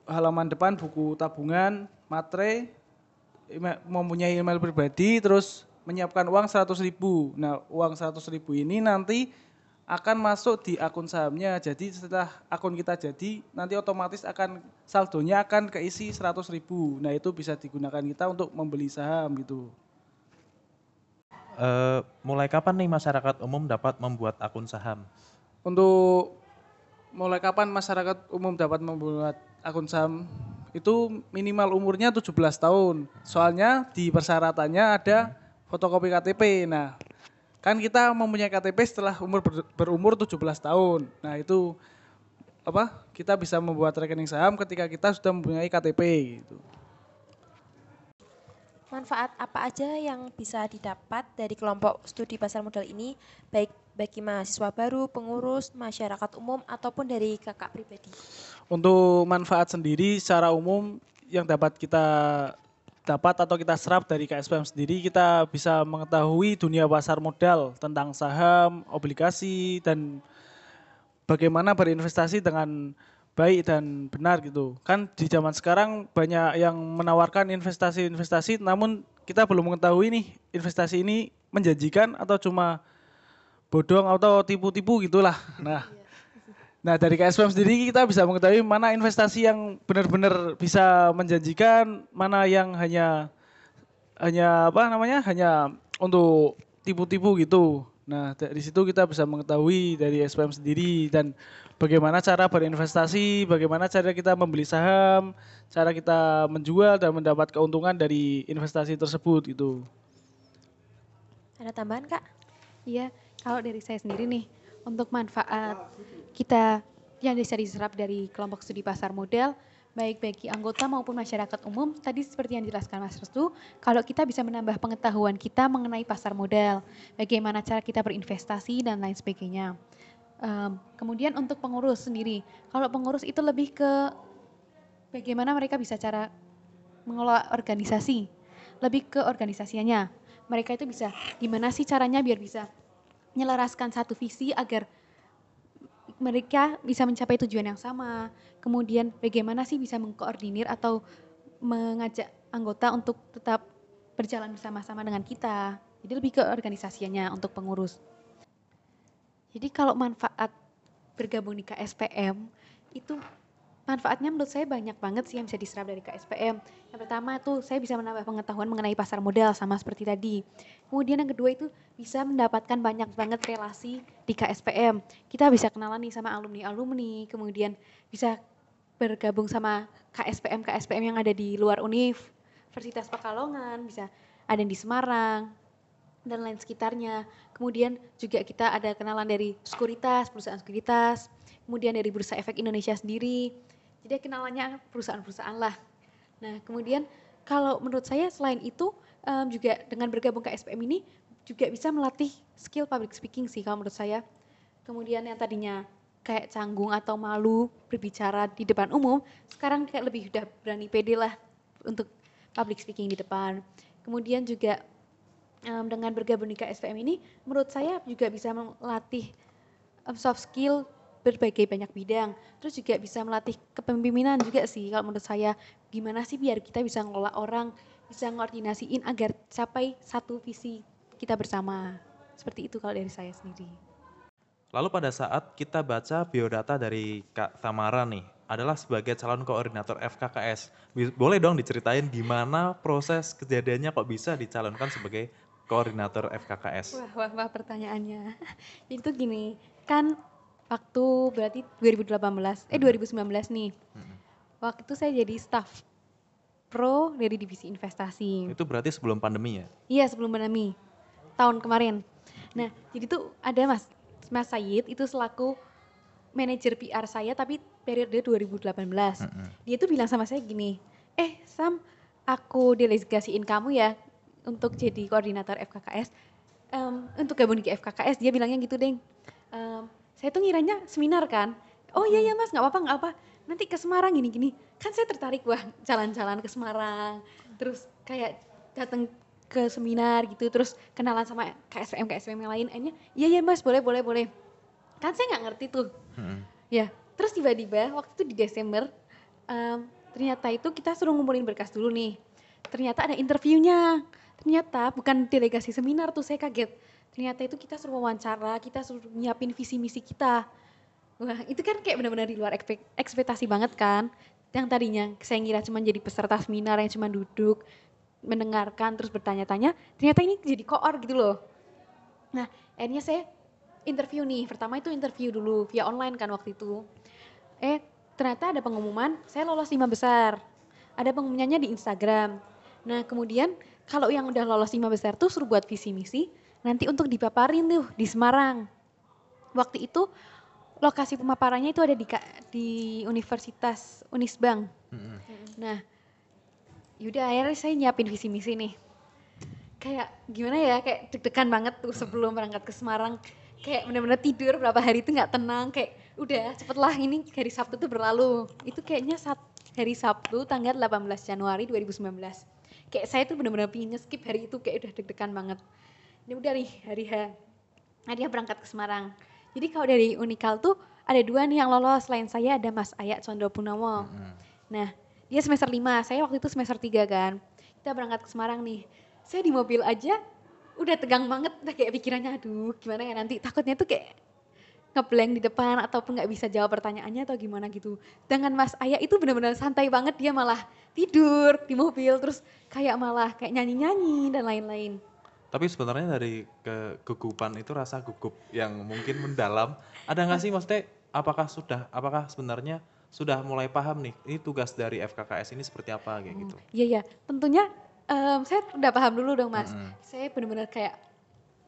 halaman depan buku tabungan, matre, email- mempunyai email pribadi, terus menyiapkan uang 100.000 ribu. Nah uang 100.000 ribu ini nanti akan masuk di akun sahamnya. Jadi setelah akun kita jadi, nanti otomatis akan saldonya akan keisi 100.000 ribu. Nah itu bisa digunakan kita untuk membeli saham gitu. Eh, mulai kapan nih masyarakat umum dapat membuat akun saham? Untuk mulai kapan masyarakat umum dapat membuat akun saham itu minimal umurnya 17 tahun. Soalnya di persyaratannya ada fotokopi KTP. Nah, kan kita mempunyai KTP setelah umur ber- berumur 17 tahun. Nah, itu apa? Kita bisa membuat rekening saham ketika kita sudah mempunyai KTP gitu. Manfaat apa aja yang bisa didapat dari kelompok studi pasar modal ini, baik bagi mahasiswa baru, pengurus, masyarakat umum, ataupun dari kakak pribadi? Untuk manfaat sendiri secara umum yang dapat kita dapat atau kita serap dari KSPM sendiri kita bisa mengetahui dunia pasar modal tentang saham, obligasi dan bagaimana berinvestasi dengan baik dan benar gitu. Kan di zaman sekarang banyak yang menawarkan investasi-investasi namun kita belum mengetahui nih investasi ini menjanjikan atau cuma bodong atau tipu-tipu gitulah. Nah, Nah dari KSPM sendiri kita bisa mengetahui mana investasi yang benar-benar bisa menjanjikan, mana yang hanya hanya apa namanya hanya untuk tipu-tipu gitu. Nah dari situ kita bisa mengetahui dari SPM sendiri dan bagaimana cara berinvestasi, bagaimana cara kita membeli saham, cara kita menjual dan mendapat keuntungan dari investasi tersebut gitu. Ada tambahan kak? Iya, kalau dari saya sendiri nih, untuk manfaat kita yang bisa diserap dari kelompok studi pasar modal, baik bagi anggota maupun masyarakat umum, tadi seperti yang dijelaskan Mas Restu, kalau kita bisa menambah pengetahuan kita mengenai pasar modal, bagaimana cara kita berinvestasi dan lain sebagainya. Um, kemudian untuk pengurus sendiri, kalau pengurus itu lebih ke bagaimana mereka bisa cara mengelola organisasi, lebih ke organisasinya. Mereka itu bisa gimana sih caranya biar bisa menyelaraskan satu visi agar mereka bisa mencapai tujuan yang sama. Kemudian bagaimana sih bisa mengkoordinir atau mengajak anggota untuk tetap berjalan bersama-sama dengan kita. Jadi lebih ke organisasinya untuk pengurus. Jadi kalau manfaat bergabung di KSPM itu manfaatnya menurut saya banyak banget sih yang bisa diserap dari KSPM. Yang pertama tuh saya bisa menambah pengetahuan mengenai pasar modal sama seperti tadi. Kemudian yang kedua itu bisa mendapatkan banyak banget relasi di KSPM. Kita bisa kenalan nih sama alumni-alumni, kemudian bisa bergabung sama KSPM-KSPM yang ada di luar UNIF, Universitas Pekalongan, bisa ada yang di Semarang, dan lain sekitarnya. Kemudian juga kita ada kenalan dari sekuritas, perusahaan sekuritas, kemudian dari Bursa Efek Indonesia sendiri, jadi kenalannya perusahaan-perusahaan lah. Nah kemudian kalau menurut saya selain itu um, juga dengan bergabung ke SPM ini juga bisa melatih skill public speaking sih kalau menurut saya. Kemudian yang tadinya kayak canggung atau malu berbicara di depan umum, sekarang kayak lebih udah berani pede lah untuk public speaking di depan. Kemudian juga um, dengan bergabung di KSPM ini, menurut saya juga bisa melatih soft skill berbagai banyak bidang. Terus juga bisa melatih kepemimpinan juga sih kalau menurut saya. Gimana sih biar kita bisa ngelola orang, bisa ngoordinasiin agar capai satu visi kita bersama. Seperti itu kalau dari saya sendiri. Lalu pada saat kita baca biodata dari Kak Tamara nih, adalah sebagai calon koordinator FKKS. Boleh dong diceritain gimana proses kejadiannya kok bisa dicalonkan sebagai koordinator FKKS? Wah, wah, wah pertanyaannya. Itu gini, kan waktu berarti 2018 eh 2019 nih. Hmm. Waktu itu saya jadi staff pro dari divisi investasi. Itu berarti sebelum pandemi ya? Iya, sebelum pandemi. Tahun kemarin. Nah, jadi tuh ada Mas Mas Sayid itu selaku manajer PR saya tapi periode 2018. Hmm. Dia tuh bilang sama saya gini, "Eh, Sam, aku delegasiin kamu ya untuk jadi koordinator FKKS. Um, untuk gabung di FKKS." Dia bilangnya gitu, Deng. Um, saya tuh ngiranya seminar kan. Oh iya iya mas nggak apa-apa nggak apa nanti ke Semarang gini gini. Kan saya tertarik wah jalan-jalan ke Semarang. Terus kayak datang ke seminar gitu terus kenalan sama KSPM KSPM yang lain. Akhirnya iya iya mas boleh boleh boleh. Kan saya nggak ngerti tuh. Hmm. ya terus tiba-tiba waktu itu di Desember um, ternyata itu kita suruh ngumpulin berkas dulu nih. Ternyata ada interviewnya. Ternyata bukan delegasi seminar tuh saya kaget ternyata itu kita suruh wawancara, kita suruh nyiapin visi misi kita. Wah itu kan kayak benar-benar di luar ekspektasi banget kan. Yang tadinya saya ngira cuma jadi peserta seminar yang cuma duduk, mendengarkan terus bertanya-tanya, ternyata ini jadi koor gitu loh. Nah akhirnya saya interview nih, pertama itu interview dulu via online kan waktu itu. Eh ternyata ada pengumuman, saya lolos lima besar. Ada pengumumannya di Instagram. Nah kemudian kalau yang udah lolos lima besar tuh suruh buat visi misi, nanti untuk dipaparin tuh di Semarang. Waktu itu lokasi pemaparannya itu ada di di Universitas Unisbang. Hmm. Nah, yaudah akhirnya saya nyiapin visi misi nih. Kayak gimana ya, kayak deg-degan banget tuh sebelum berangkat ke Semarang. Kayak bener-bener tidur berapa hari itu nggak tenang, kayak udah cepetlah ini hari Sabtu tuh berlalu. Itu kayaknya saat hari Sabtu tanggal 18 Januari 2019. Kayak saya tuh bener-bener pingin skip hari itu kayak udah deg-degan banget ini udah nih hari H. Nah dia berangkat ke Semarang. Jadi kalau dari Unikal tuh ada dua nih yang lolos. Selain saya ada Mas Ayat Condro Punomo. Hmm. nah dia semester 5 saya waktu itu semester 3 kan. Kita berangkat ke Semarang nih. Saya di mobil aja udah tegang banget. Udah kayak pikirannya aduh gimana ya nanti? Takutnya tuh kayak ngeblank di depan ataupun nggak bisa jawab pertanyaannya atau gimana gitu. Dengan Mas Ayah itu benar-benar santai banget. Dia malah tidur di mobil terus kayak malah kayak nyanyi-nyanyi dan lain-lain. Tapi sebenarnya dari kegugupan itu rasa gugup yang mungkin mendalam. Ada nggak sih maksudnya apakah sudah apakah sebenarnya sudah mulai paham nih ini tugas dari FKKS ini seperti apa kayak gitu? Iya iya, tentunya um, saya udah paham dulu dong mas. Mm-hmm. Saya benar-benar kayak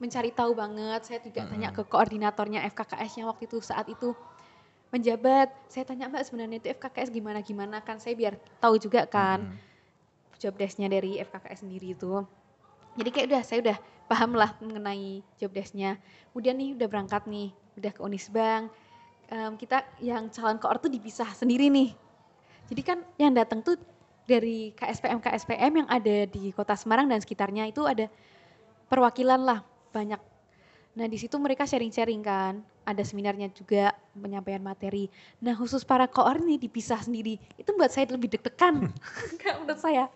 mencari tahu banget. Saya juga mm-hmm. tanya ke koordinatornya FKKS yang waktu itu saat itu menjabat. Saya tanya mbak sebenarnya itu FKKS gimana gimana kan saya biar tahu juga kan mm-hmm. job desknya dari FKKS sendiri itu. Jadi kayak udah saya udah paham lah mengenai job desknya. Kemudian nih udah berangkat nih, udah ke Unisbank. Um, kita yang calon koor tuh dipisah sendiri nih. Jadi kan yang datang tuh dari KSPM KSPM yang ada di Kota Semarang dan sekitarnya itu ada perwakilan lah banyak. Nah di situ mereka sharing-sharing kan, ada seminarnya juga penyampaian materi. Nah khusus para koor nih dipisah sendiri, itu buat saya lebih deg-degan, menurut saya.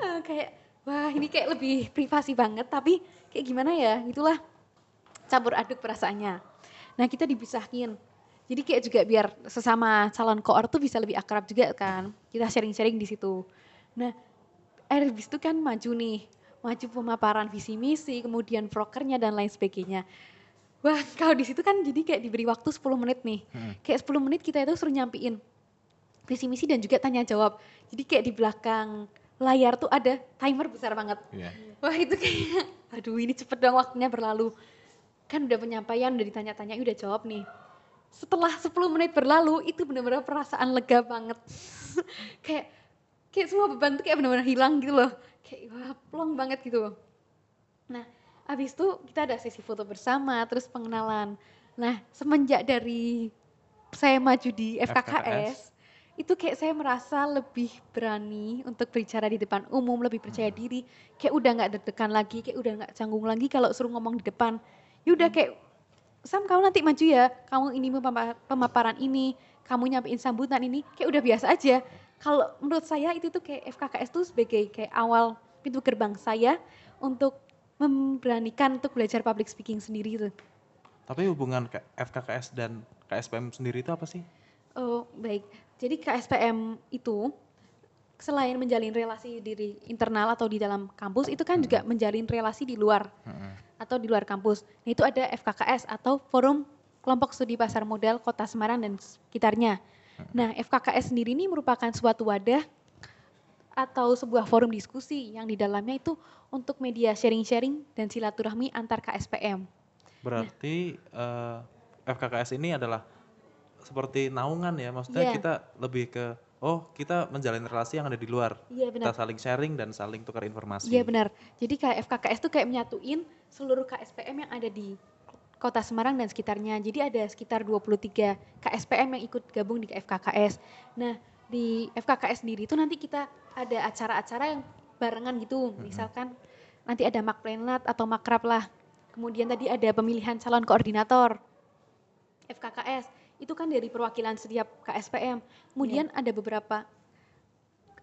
Uh, kayak wah ini kayak lebih privasi banget tapi kayak gimana ya? Itulah campur aduk perasaannya. Nah kita dipisahin jadi kayak juga biar sesama calon koor tuh bisa lebih akrab juga kan. Kita sharing-sharing di situ. Nah Airbus itu kan maju nih. Maju pemaparan visi misi kemudian prokernya dan lain sebagainya. Wah kalau di situ kan jadi kayak diberi waktu 10 menit nih. Hmm. kayak 10 menit kita itu suruh nyampiin visi misi dan juga tanya jawab. Jadi kayak di belakang layar tuh ada timer besar banget. Yeah. Wah itu kayak, aduh ini cepet dong waktunya berlalu. Kan udah penyampaian, udah ditanya-tanya, udah jawab nih. Setelah 10 menit berlalu, itu benar-benar perasaan lega banget. kayak kayak semua beban tuh kayak benar-benar hilang gitu loh. Kayak wah plong banget gitu. Nah, habis itu kita ada sesi foto bersama, terus pengenalan. Nah, semenjak dari saya maju di FKKS, FKKS itu kayak saya merasa lebih berani untuk berbicara di depan umum, lebih percaya hmm. diri, kayak udah nggak deg-degan lagi, kayak udah nggak canggung lagi kalau suruh ngomong di depan. Ya udah hmm. kayak Sam kamu nanti maju ya, kamu ini pemaparan ini, kamu nyampein sambutan ini, kayak udah biasa aja. Kalau menurut saya itu tuh kayak FKKS tuh sebagai kayak awal pintu gerbang saya untuk memberanikan untuk belajar public speaking sendiri tuh. Tapi hubungan FKKS dan KSPM sendiri itu apa sih? Oh baik, jadi KSPM itu selain menjalin relasi diri internal atau di dalam kampus itu kan hmm. juga menjalin relasi di luar hmm. atau di luar kampus. Nah, itu ada FKKS atau Forum Kelompok Studi Pasar Modal Kota Semarang dan sekitarnya. Hmm. Nah, FKKS sendiri ini merupakan suatu wadah atau sebuah forum diskusi yang di dalamnya itu untuk media sharing-sharing dan silaturahmi antar KSPM. Berarti nah, uh, eh, FKKS ini adalah seperti naungan ya, maksudnya yeah. kita lebih ke oh kita menjalin relasi yang ada di luar. Iya benar. Kita saling sharing dan saling tukar informasi. Iya benar. Jadi kayak FKKS tuh kayak menyatuin seluruh KSPM yang ada di Kota Semarang dan sekitarnya. Jadi ada sekitar 23 KSPM yang ikut gabung di FKKS. Nah, di FKKS sendiri itu nanti kita ada acara-acara yang barengan gitu. Mm-hmm. Misalkan nanti ada makplenlat atau makrab lah. Kemudian tadi ada pemilihan calon koordinator FKKS itu kan dari perwakilan setiap KSPM. Kemudian yeah. ada beberapa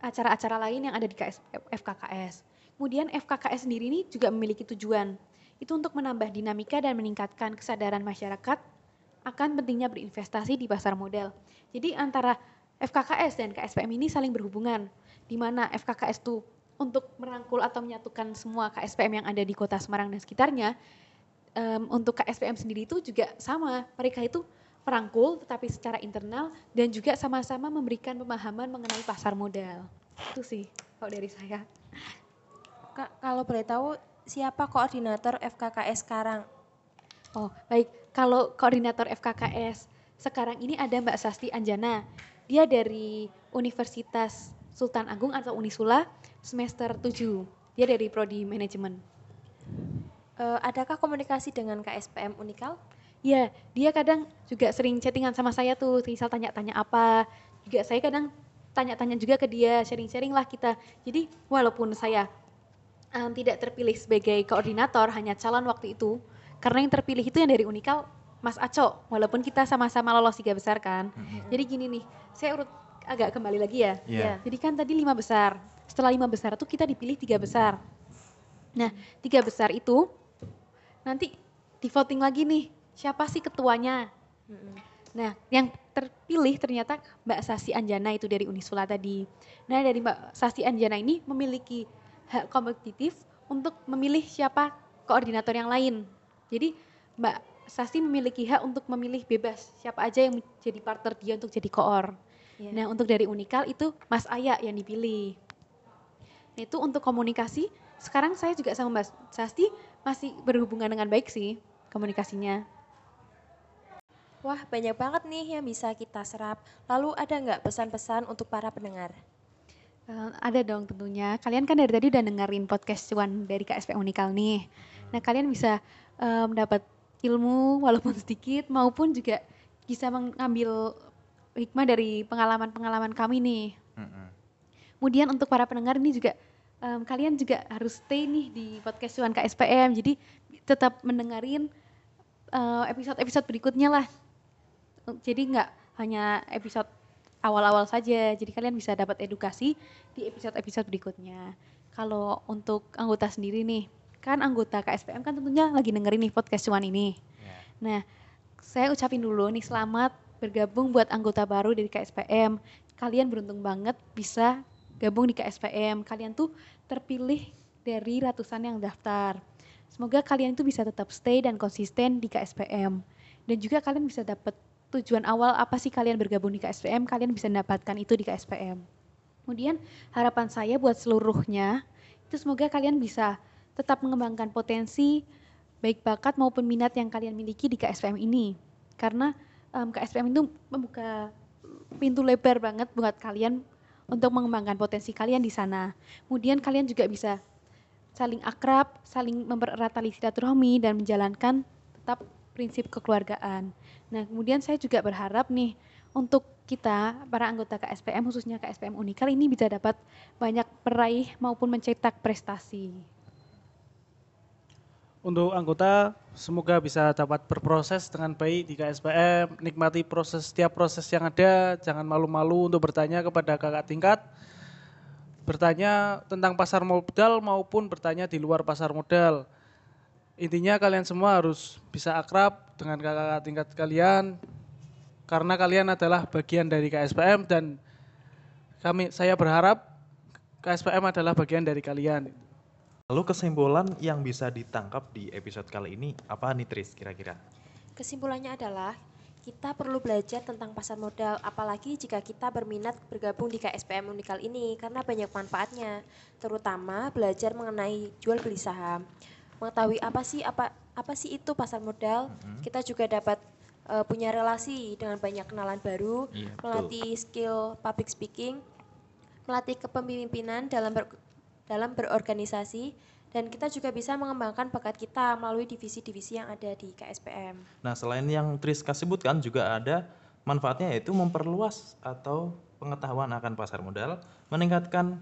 acara-acara lain yang ada di KS, FKKS. Kemudian FKKS sendiri ini juga memiliki tujuan. Itu untuk menambah dinamika dan meningkatkan kesadaran masyarakat akan pentingnya berinvestasi di pasar modal. Jadi antara FKKS dan KSPM ini saling berhubungan, di mana FKKS itu untuk merangkul atau menyatukan semua KSPM yang ada di kota Semarang dan sekitarnya, um, untuk KSPM sendiri itu juga sama, mereka itu merangkul tetapi secara internal dan juga sama-sama memberikan pemahaman mengenai pasar modal. Itu sih kalau dari saya. Kak, kalau boleh tahu siapa koordinator FKKS sekarang? Oh, baik. Kalau koordinator FKKS sekarang ini ada Mbak Sasti Anjana. Dia dari Universitas Sultan Agung atau Unisula semester 7. Dia dari prodi manajemen. Uh, adakah komunikasi dengan KSPM Unikal? Iya, dia kadang juga sering chattingan sama saya tuh, misal tanya-tanya apa. Juga saya kadang tanya-tanya juga ke dia, sharing-sharing lah kita. Jadi walaupun saya um, tidak terpilih sebagai koordinator, hanya calon waktu itu, karena yang terpilih itu yang dari Unikal, Mas Aco, walaupun kita sama-sama lolos tiga besar kan. Mm-hmm. Jadi gini nih, saya urut agak kembali lagi ya. Yeah. Jadi kan tadi lima besar, setelah lima besar itu kita dipilih tiga besar. Nah, tiga besar itu nanti di voting lagi nih siapa sih ketuanya Nah, yang terpilih ternyata Mbak Sasi Anjana itu dari Unisula tadi. Nah, dari Mbak Sasi Anjana ini memiliki hak kompetitif untuk memilih siapa koordinator yang lain. Jadi Mbak Sasi memiliki hak untuk memilih bebas siapa aja yang menjadi partner dia untuk jadi koor. Iya. Nah, untuk dari Unikal itu Mas Aya yang dipilih. Nah, itu untuk komunikasi, sekarang saya juga sama Mbak Sasti masih berhubungan dengan baik sih komunikasinya. Wah, banyak banget nih yang bisa kita serap. Lalu ada nggak pesan-pesan untuk para pendengar? Eh, ada dong tentunya. Kalian kan dari tadi udah dengerin podcast cuan dari KSP Unikal nih. Nah kalian bisa eh, mendapat ilmu walaupun sedikit maupun juga bisa mengambil hikmah dari pengalaman-pengalaman kami nih. Kemudian untuk para pendengar ini juga em, kalian juga harus stay nih di podcast cuan KSPM. Jadi tetap mendengarin eh, episode-episode berikutnya lah. Jadi nggak hanya episode awal-awal saja. Jadi kalian bisa dapat edukasi di episode-episode berikutnya. Kalau untuk anggota sendiri nih, kan anggota KSPM kan tentunya lagi dengerin nih podcast cuan ini. Nah, saya ucapin dulu nih selamat bergabung buat anggota baru dari KSPM. Kalian beruntung banget bisa gabung di KSPM. Kalian tuh terpilih dari ratusan yang daftar. Semoga kalian itu bisa tetap stay dan konsisten di KSPM. Dan juga kalian bisa dapat tujuan awal apa sih kalian bergabung di KSPM, kalian bisa mendapatkan itu di KSPM. Kemudian harapan saya buat seluruhnya, itu semoga kalian bisa tetap mengembangkan potensi baik bakat maupun minat yang kalian miliki di KSPM ini. Karena em, KSPM itu membuka pintu lebar banget buat kalian untuk mengembangkan potensi kalian di sana. Kemudian kalian juga bisa saling akrab, saling mempererat tali silaturahmi dan menjalankan tetap prinsip kekeluargaan. Nah, kemudian saya juga berharap nih untuk kita para anggota KSPM khususnya KSPM Unikal ini bisa dapat banyak peraih maupun mencetak prestasi. Untuk anggota semoga bisa dapat berproses dengan baik di KSPM, nikmati proses setiap proses yang ada, jangan malu-malu untuk bertanya kepada kakak tingkat, bertanya tentang pasar modal maupun bertanya di luar pasar modal. Intinya kalian semua harus bisa akrab dengan kakak tingkat kalian karena kalian adalah bagian dari KSPM dan kami saya berharap KSPM adalah bagian dari kalian. Lalu kesimpulan yang bisa ditangkap di episode kali ini apa nih Tris kira-kira? Kesimpulannya adalah kita perlu belajar tentang pasar modal, apalagi jika kita berminat bergabung di KSPM Unikal ini karena banyak manfaatnya, terutama belajar mengenai jual beli saham, mengetahui apa sih apa apa sih itu pasar modal. Kita juga dapat eh, punya relasi dengan banyak kenalan baru, Iya, betul. melatih skill public speaking, melatih kepemimpinan dalam ber- dalam berorganisasi dan kita juga bisa mengembangkan bakat kita melalui divisi-divisi yang ada di KSPM. Nah, selain yang Tris kasih sebutkan juga ada manfaatnya yaitu memperluas atau pengetahuan akan pasar modal, meningkatkan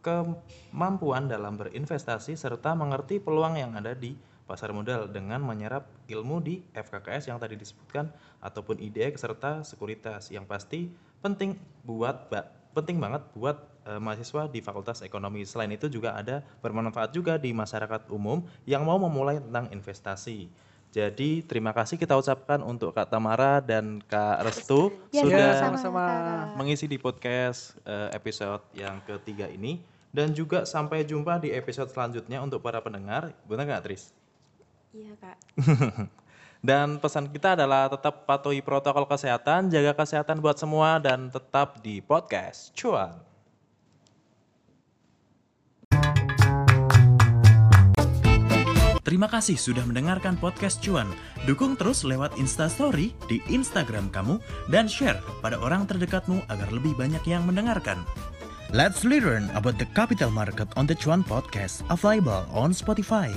kemampuan dalam berinvestasi serta mengerti peluang yang ada di pasar modal dengan menyerap ilmu di FKKS yang tadi disebutkan ataupun IDX serta sekuritas yang pasti penting buat penting banget buat eh, mahasiswa di Fakultas Ekonomi. Selain itu juga ada bermanfaat juga di masyarakat umum yang mau memulai tentang investasi. Jadi terima kasih kita ucapkan untuk Kak Tamara dan Kak Restu Ya, sudah sama-sama, mengisi di podcast eh, episode yang ketiga ini dan juga sampai jumpa di episode selanjutnya untuk para pendengar. Benar nggak Tris? Iya kak. Dan pesan kita adalah tetap patuhi protokol kesehatan, jaga kesehatan buat semua dan tetap di podcast cuan. Terima kasih sudah mendengarkan podcast Cuan. Dukung terus lewat Instastory di Instagram kamu dan share pada orang terdekatmu agar lebih banyak yang mendengarkan. Let's learn about the capital market on the Cuan podcast available on Spotify.